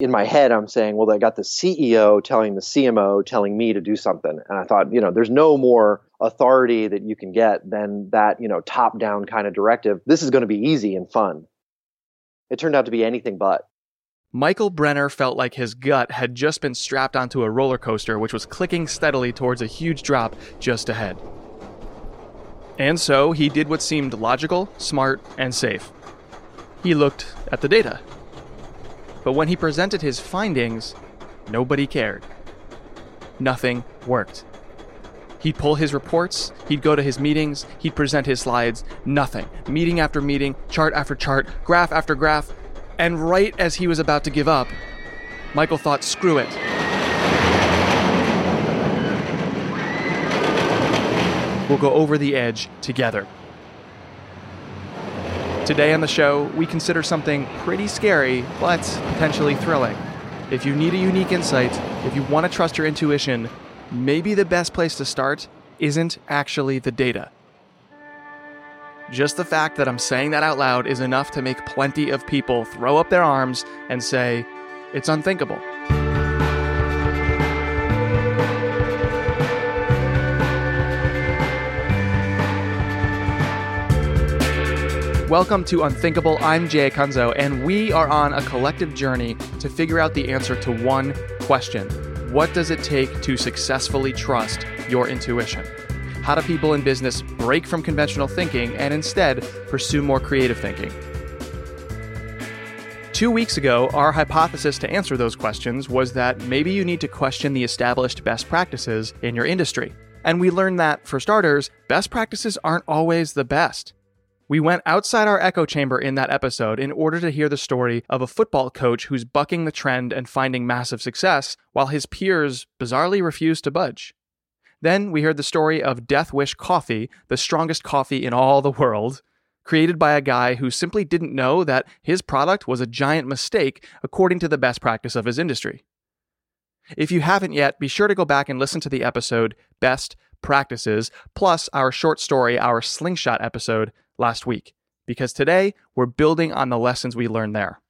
in my head, I'm saying, well, I got the CEO telling the CMO telling me to do something. And I thought, you know, there's no more authority that you can get than that, you know, top down kind of directive. This is going to be easy and fun. It turned out to be anything but. Michael Brenner felt like his gut had just been strapped onto a roller coaster, which was clicking steadily towards a huge drop just ahead. And so he did what seemed logical, smart, and safe. He looked at the data. But when he presented his findings, nobody cared. Nothing worked. He'd pull his reports, he'd go to his meetings, he'd present his slides, nothing. Meeting after meeting, chart after chart, graph after graph. And right as he was about to give up, Michael thought, screw it. We'll go over the edge together. Today on the show, we consider something pretty scary, but potentially thrilling. If you need a unique insight, if you want to trust your intuition, maybe the best place to start isn't actually the data. Just the fact that I'm saying that out loud is enough to make plenty of people throw up their arms and say, it's unthinkable. Welcome to Unthinkable. I'm Jay Acunzo, and we are on a collective journey to figure out the answer to one question What does it take to successfully trust your intuition? How do people in business break from conventional thinking and instead pursue more creative thinking? Two weeks ago, our hypothesis to answer those questions was that maybe you need to question the established best practices in your industry. And we learned that, for starters, best practices aren't always the best. We went outside our echo chamber in that episode in order to hear the story of a football coach who's bucking the trend and finding massive success, while his peers bizarrely refuse to budge. Then we heard the story of Death Wish Coffee, the strongest coffee in all the world, created by a guy who simply didn't know that his product was a giant mistake according to the best practice of his industry. If you haven't yet, be sure to go back and listen to the episode Best Practices, plus our short story, our Slingshot episode last week, because today we're building on the lessons we learned there.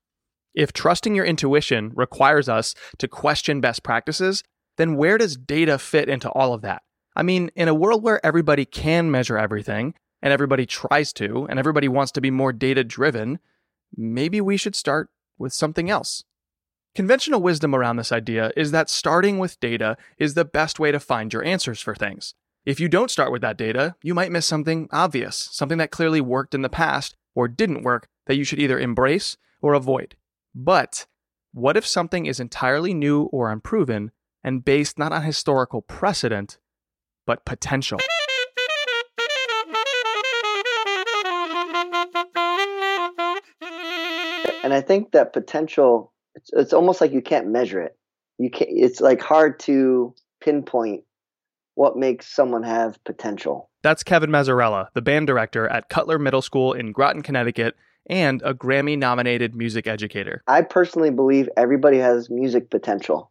If trusting your intuition requires us to question best practices, then where does data fit into all of that? I mean, in a world where everybody can measure everything, and everybody tries to, and everybody wants to be more data driven, maybe we should start with something else. Conventional wisdom around this idea is that starting with data is the best way to find your answers for things. If you don't start with that data, you might miss something obvious, something that clearly worked in the past or didn't work that you should either embrace or avoid. But what if something is entirely new or unproven and based not on historical precedent, but potential? And I think that potential, it's, it's almost like you can't measure it. You can't, it's like hard to pinpoint what makes someone have potential. That's Kevin Mazzarella, the band director at Cutler Middle School in Groton, Connecticut, and a Grammy nominated music educator. I personally believe everybody has music potential,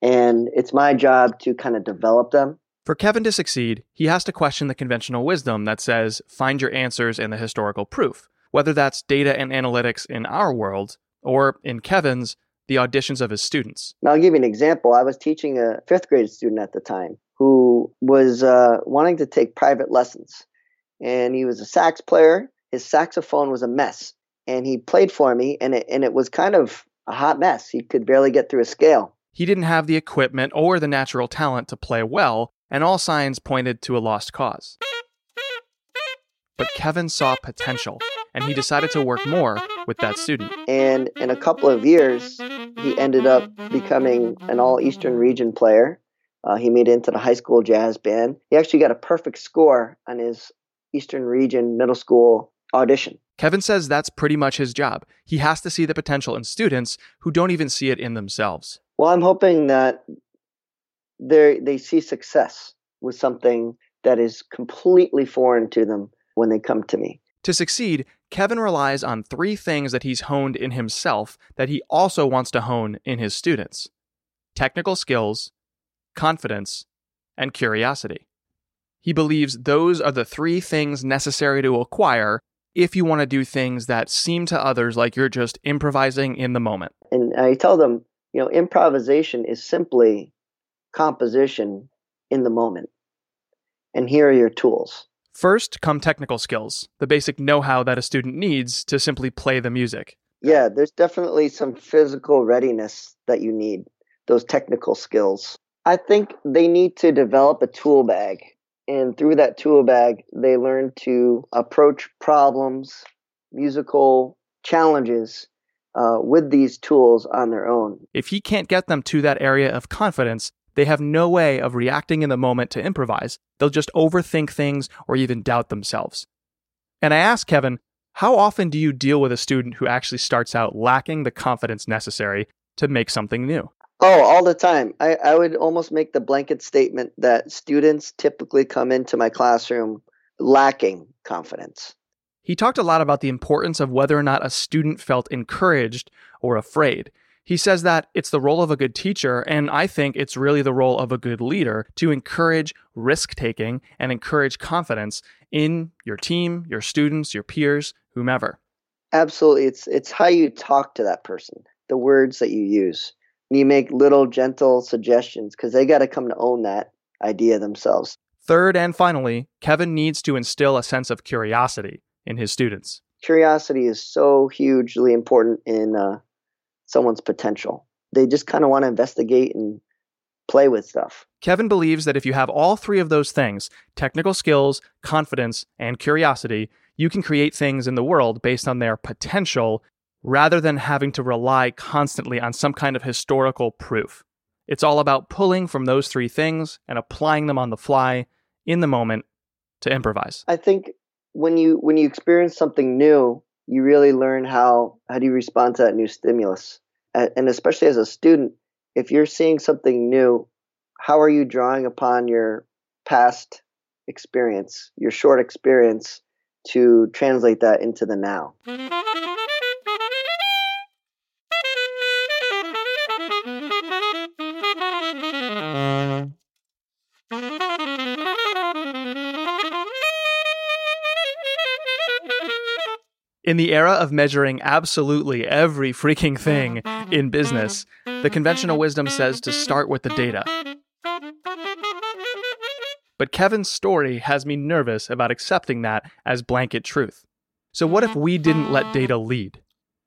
and it's my job to kind of develop them. For Kevin to succeed, he has to question the conventional wisdom that says find your answers in the historical proof, whether that's data and analytics in our world, or in Kevin's, the auditions of his students. Now, I'll give you an example. I was teaching a fifth grade student at the time, who was uh, wanting to take private lessons. And he was a sax player. His saxophone was a mess. And he played for me, and it, and it was kind of a hot mess. He could barely get through a scale. He didn't have the equipment or the natural talent to play well, and all signs pointed to a lost cause. But Kevin saw potential, and he decided to work more with that student. And in a couple of years, he ended up becoming an all Eastern region player uh, he made it into the high school jazz band. He actually got a perfect score on his Eastern Region middle school audition. Kevin says that's pretty much his job. He has to see the potential in students who don't even see it in themselves. Well, I'm hoping that they they see success with something that is completely foreign to them when they come to me. To succeed, Kevin relies on three things that he's honed in himself that he also wants to hone in his students technical skills, confidence, and curiosity. He believes those are the three things necessary to acquire if you want to do things that seem to others like you're just improvising in the moment. And I tell them, you know, improvisation is simply composition in the moment. And here are your tools. First come technical skills, the basic know how that a student needs to simply play the music. Yeah, there's definitely some physical readiness that you need, those technical skills. I think they need to develop a tool bag. And through that tool bag, they learn to approach problems, musical challenges uh, with these tools on their own. If he can't get them to that area of confidence, they have no way of reacting in the moment to improvise. They'll just overthink things or even doubt themselves. And I asked Kevin, how often do you deal with a student who actually starts out lacking the confidence necessary to make something new? Oh, all the time. I, I would almost make the blanket statement that students typically come into my classroom lacking confidence. He talked a lot about the importance of whether or not a student felt encouraged or afraid. He says that it's the role of a good teacher, and I think it's really the role of a good leader to encourage risk taking and encourage confidence in your team, your students, your peers, whomever. Absolutely. It's it's how you talk to that person, the words that you use. You make little gentle suggestions because they got to come to own that idea themselves. Third and finally, Kevin needs to instill a sense of curiosity in his students. Curiosity is so hugely important in uh, someone's potential. They just kind of want to investigate and play with stuff. Kevin believes that if you have all three of those things technical skills, confidence, and curiosity you can create things in the world based on their potential rather than having to rely constantly on some kind of historical proof. It's all about pulling from those three things and applying them on the fly in the moment to improvise. I think when you when you experience something new, you really learn how how do you respond to that new stimulus and especially as a student if you're seeing something new how are you drawing upon your past experience your short experience to translate that into the now In the era of measuring absolutely every freaking thing in business, the conventional wisdom says to start with the data. But Kevin's story has me nervous about accepting that as blanket truth. So, what if we didn't let data lead?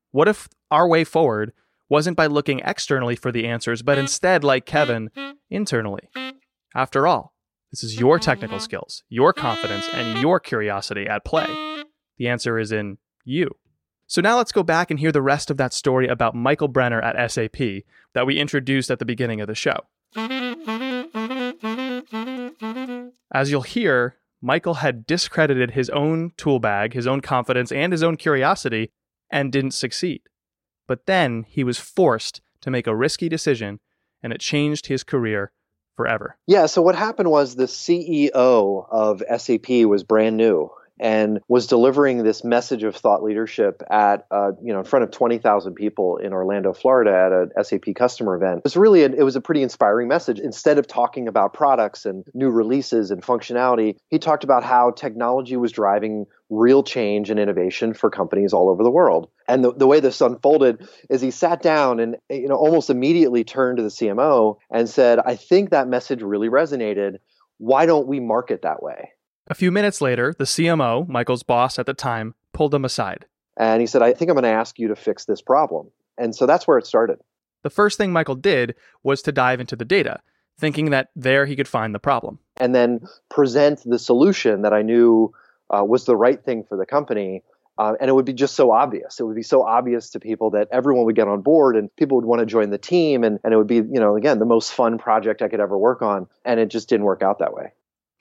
What if our way forward wasn't by looking externally for the answers, but instead, like Kevin, internally? After all, this is your technical skills, your confidence, and your curiosity at play. The answer is in you. So now let's go back and hear the rest of that story about Michael Brenner at SAP that we introduced at the beginning of the show. As you'll hear, Michael had discredited his own tool bag, his own confidence, and his own curiosity, and didn't succeed. But then he was forced to make a risky decision, and it changed his career forever. Yeah, so what happened was the CEO of SAP was brand new and was delivering this message of thought leadership at uh, you know in front of 20,000 people in Orlando, Florida at a SAP customer event. It was really it was a pretty inspiring message. Instead of talking about products and new releases and functionality, he talked about how technology was driving real change and innovation for companies all over the world. And the, the way this unfolded is he sat down and you know almost immediately turned to the CMO and said, "I think that message really resonated. Why don't we market that way?" A few minutes later, the CMO, Michael's boss at the time, pulled him aside. And he said, I think I'm going to ask you to fix this problem. And so that's where it started. The first thing Michael did was to dive into the data, thinking that there he could find the problem. And then present the solution that I knew uh, was the right thing for the company. Uh, and it would be just so obvious. It would be so obvious to people that everyone would get on board and people would want to join the team. And, and it would be, you know, again, the most fun project I could ever work on. And it just didn't work out that way.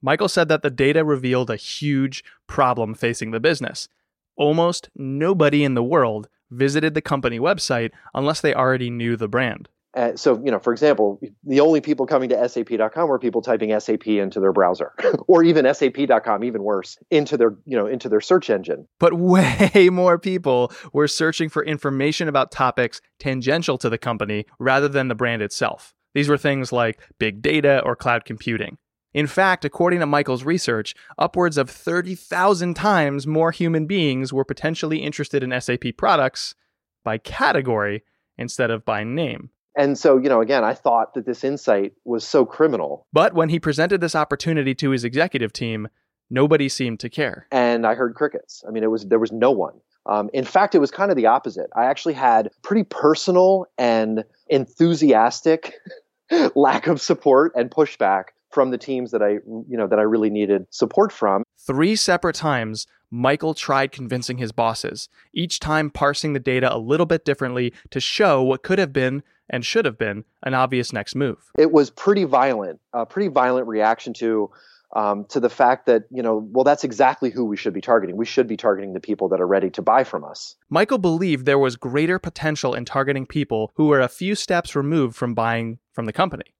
Michael said that the data revealed a huge problem facing the business. Almost nobody in the world visited the company website unless they already knew the brand. Uh, so, you know, for example, the only people coming to sap.com were people typing SAP into their browser or even sap.com, even worse, into their, you know, into their search engine. But way more people were searching for information about topics tangential to the company rather than the brand itself. These were things like big data or cloud computing. In fact, according to Michael's research, upwards of 30,000 times more human beings were potentially interested in SAP products by category instead of by name. And so, you know, again, I thought that this insight was so criminal. But when he presented this opportunity to his executive team, nobody seemed to care. And I heard crickets. I mean, it was there was no one. Um, in fact, it was kind of the opposite. I actually had pretty personal and enthusiastic lack of support and pushback from the teams that I, you know, that I really needed support from. Three separate times, Michael tried convincing his bosses, each time parsing the data a little bit differently to show what could have been and should have been an obvious next move. It was pretty violent, a pretty violent reaction to um, to the fact that you know, well, that's exactly who we should be targeting. We should be targeting the people that are ready to buy from us. Michael believed there was greater potential in targeting people who were a few steps removed from buying from the company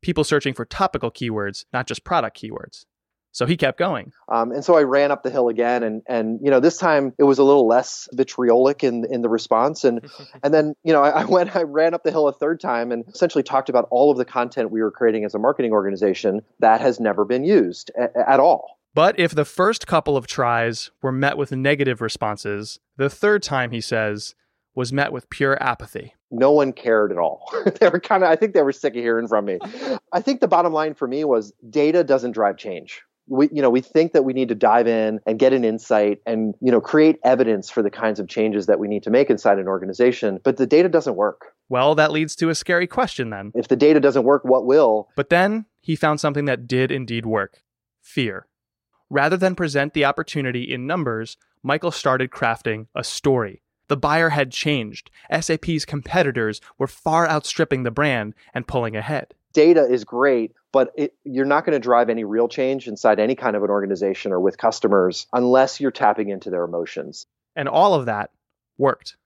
people searching for topical keywords, not just product keywords. So he kept going. Um, and so I ran up the hill again, and and you know this time it was a little less vitriolic in in the response, and and then you know I, I, went I ran up the hill a third time and essentially talked about all of the content we were creating as a marketing organization that has never been used a, at all. But if the first couple of tries were met with negative responses, the third time he says was met with pure apathy. No one cared at all. they were kind of, I think they were sick of hearing from me. I think the bottom line for me was data doesn't drive change. We, you know, we think that we need to dive in and get an insight and, you know, create evidence for the kinds of changes that we need to make inside an organization, but the data doesn't work. Well, that leads to a scary question then. If the data doesn't work, what will? But then he found something that did indeed work fear. Rather than present the opportunity in numbers, Michael started crafting a story the buyer had changed. SAP's competitors were far outstripping the brand and pulling ahead. Data is great, but it, you're not going to drive any real change inside any kind of an organization or with customers unless you're tapping into their emotions. And all of that worked.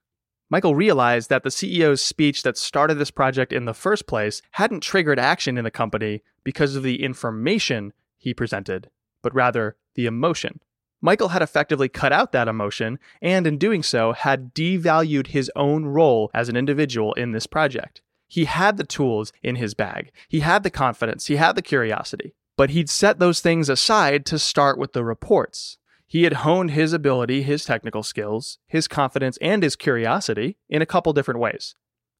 Michael realized that the CEO's speech that started this project in the first place hadn't triggered action in the company because of the information he presented, but rather the emotion. Michael had effectively cut out that emotion, and in doing so, had devalued his own role as an individual in this project. He had the tools in his bag, he had the confidence, he had the curiosity, but he'd set those things aside to start with the reports. He had honed his ability, his technical skills, his confidence, and his curiosity in a couple different ways.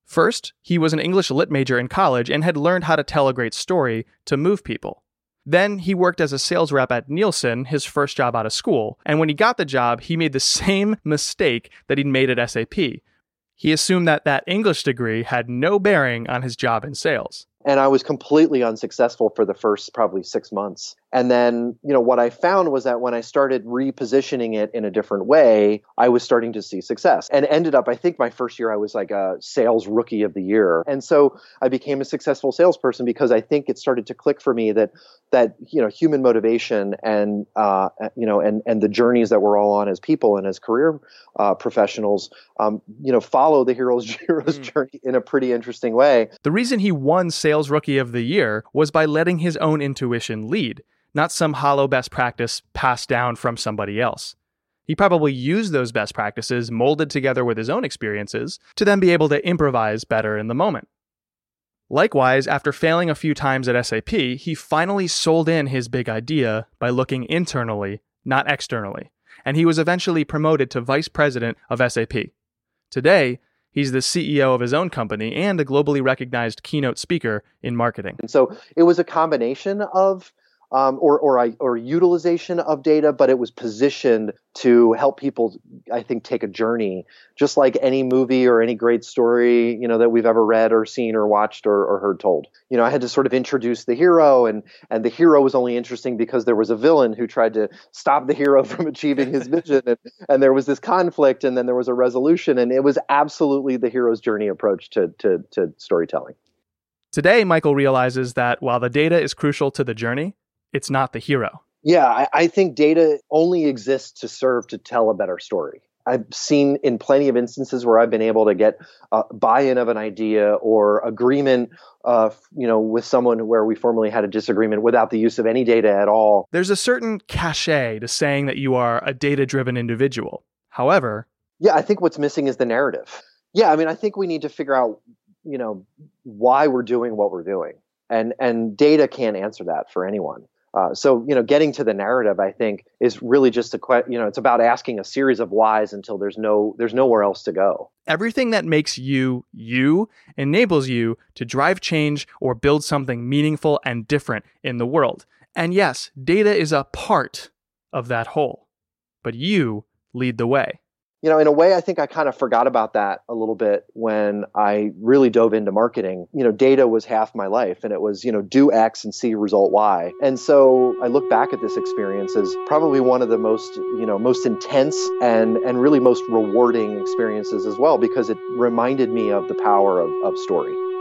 First, he was an English lit major in college and had learned how to tell a great story to move people. Then he worked as a sales rep at Nielsen, his first job out of school. And when he got the job, he made the same mistake that he'd made at SAP. He assumed that that English degree had no bearing on his job in sales. And I was completely unsuccessful for the first probably six months. And then, you know, what I found was that when I started repositioning it in a different way, I was starting to see success. And ended up, I think my first year I was like a sales rookie of the year. And so I became a successful salesperson because I think it started to click for me that that you know human motivation and uh, you know and and the journeys that we're all on as people and as career uh, professionals, um, you know, follow the hero's hero's mm. journey in a pretty interesting way. The reason he won Sales Rookie of the Year was by letting his own intuition lead not some hollow best practice passed down from somebody else. He probably used those best practices molded together with his own experiences to then be able to improvise better in the moment. Likewise, after failing a few times at SAP, he finally sold in his big idea by looking internally, not externally, and he was eventually promoted to vice president of SAP. Today, he's the CEO of his own company and a globally recognized keynote speaker in marketing. And so it was a combination of um, or or, or utilization of data, but it was positioned to help people, I think, take a journey, just like any movie or any great story, you know, that we've ever read or seen or watched or, or heard told. You know, I had to sort of introduce the hero, and and the hero was only interesting because there was a villain who tried to stop the hero from achieving his vision, and, and there was this conflict, and then there was a resolution, and it was absolutely the hero's journey approach to to, to storytelling. Today, Michael realizes that while the data is crucial to the journey, it's not the hero. Yeah, I, I think data only exists to serve to tell a better story. I've seen in plenty of instances where I've been able to get uh, buy-in of an idea or agreement, uh, you know, with someone where we formerly had a disagreement without the use of any data at all. There's a certain cachet to saying that you are a data-driven individual. However, yeah, I think what's missing is the narrative. Yeah, I mean, I think we need to figure out, you know, why we're doing what we're doing, and and data can't answer that for anyone. Uh, so you know, getting to the narrative, I think, is really just a que- you know, it's about asking a series of whys until there's no there's nowhere else to go. Everything that makes you you enables you to drive change or build something meaningful and different in the world. And yes, data is a part of that whole, but you lead the way you know, in a way, I think I kind of forgot about that a little bit when I really dove into marketing. You know, data was half my life and it was, you know, do X and see result Y. And so I look back at this experience as probably one of the most, you know, most intense and, and really most rewarding experiences as well, because it reminded me of the power of, of story.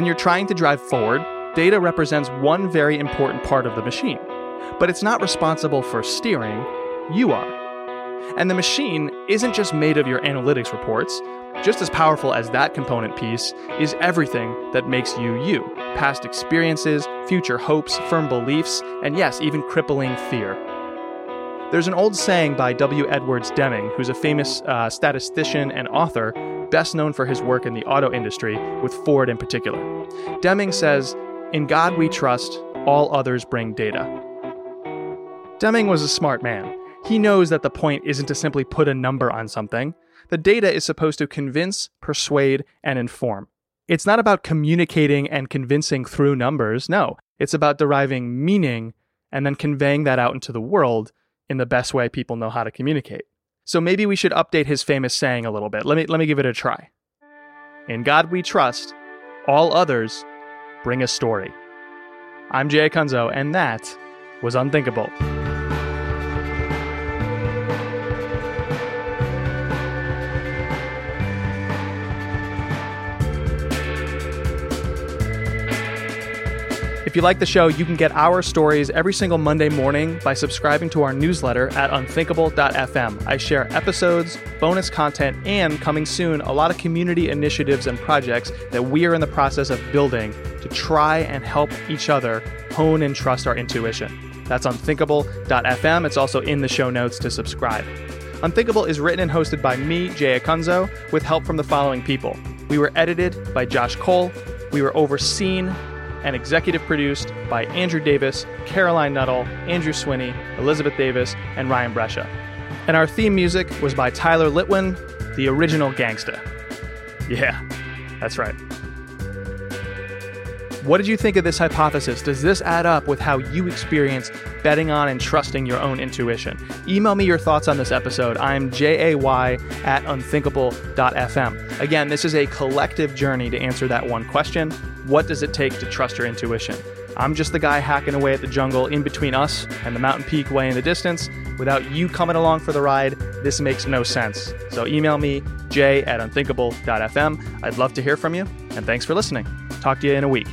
When you're trying to drive forward, data represents one very important part of the machine. But it's not responsible for steering, you are. And the machine isn't just made of your analytics reports. Just as powerful as that component piece is everything that makes you you past experiences, future hopes, firm beliefs, and yes, even crippling fear. There's an old saying by W. Edwards Deming, who's a famous uh, statistician and author, best known for his work in the auto industry, with Ford in particular. Deming says, In God we trust, all others bring data. Deming was a smart man. He knows that the point isn't to simply put a number on something. The data is supposed to convince, persuade, and inform. It's not about communicating and convincing through numbers. No, it's about deriving meaning and then conveying that out into the world in the best way people know how to communicate. So maybe we should update his famous saying a little bit. Let me let me give it a try. In God we trust, all others bring a story. I'm Jay Acunzo, and that was unthinkable. If you like the show, you can get our stories every single Monday morning by subscribing to our newsletter at unthinkable.fm. I share episodes, bonus content, and coming soon, a lot of community initiatives and projects that we are in the process of building to try and help each other hone and trust our intuition. That's unthinkable.fm. It's also in the show notes to subscribe. Unthinkable is written and hosted by me, Jay Acunzo, with help from the following people. We were edited by Josh Cole. We were overseen and executive produced by Andrew Davis, Caroline Nuttall, Andrew Swinney, Elizabeth Davis, and Ryan Brescia. And our theme music was by Tyler Litwin, the original gangsta. Yeah, that's right. What did you think of this hypothesis? Does this add up with how you experience betting on and trusting your own intuition? Email me your thoughts on this episode. I'm jay at unthinkable.fm. Again, this is a collective journey to answer that one question What does it take to trust your intuition? I'm just the guy hacking away at the jungle in between us and the mountain peak way in the distance. Without you coming along for the ride, this makes no sense. So email me, jay at unthinkable.fm. I'd love to hear from you, and thanks for listening. Talk to you in a week.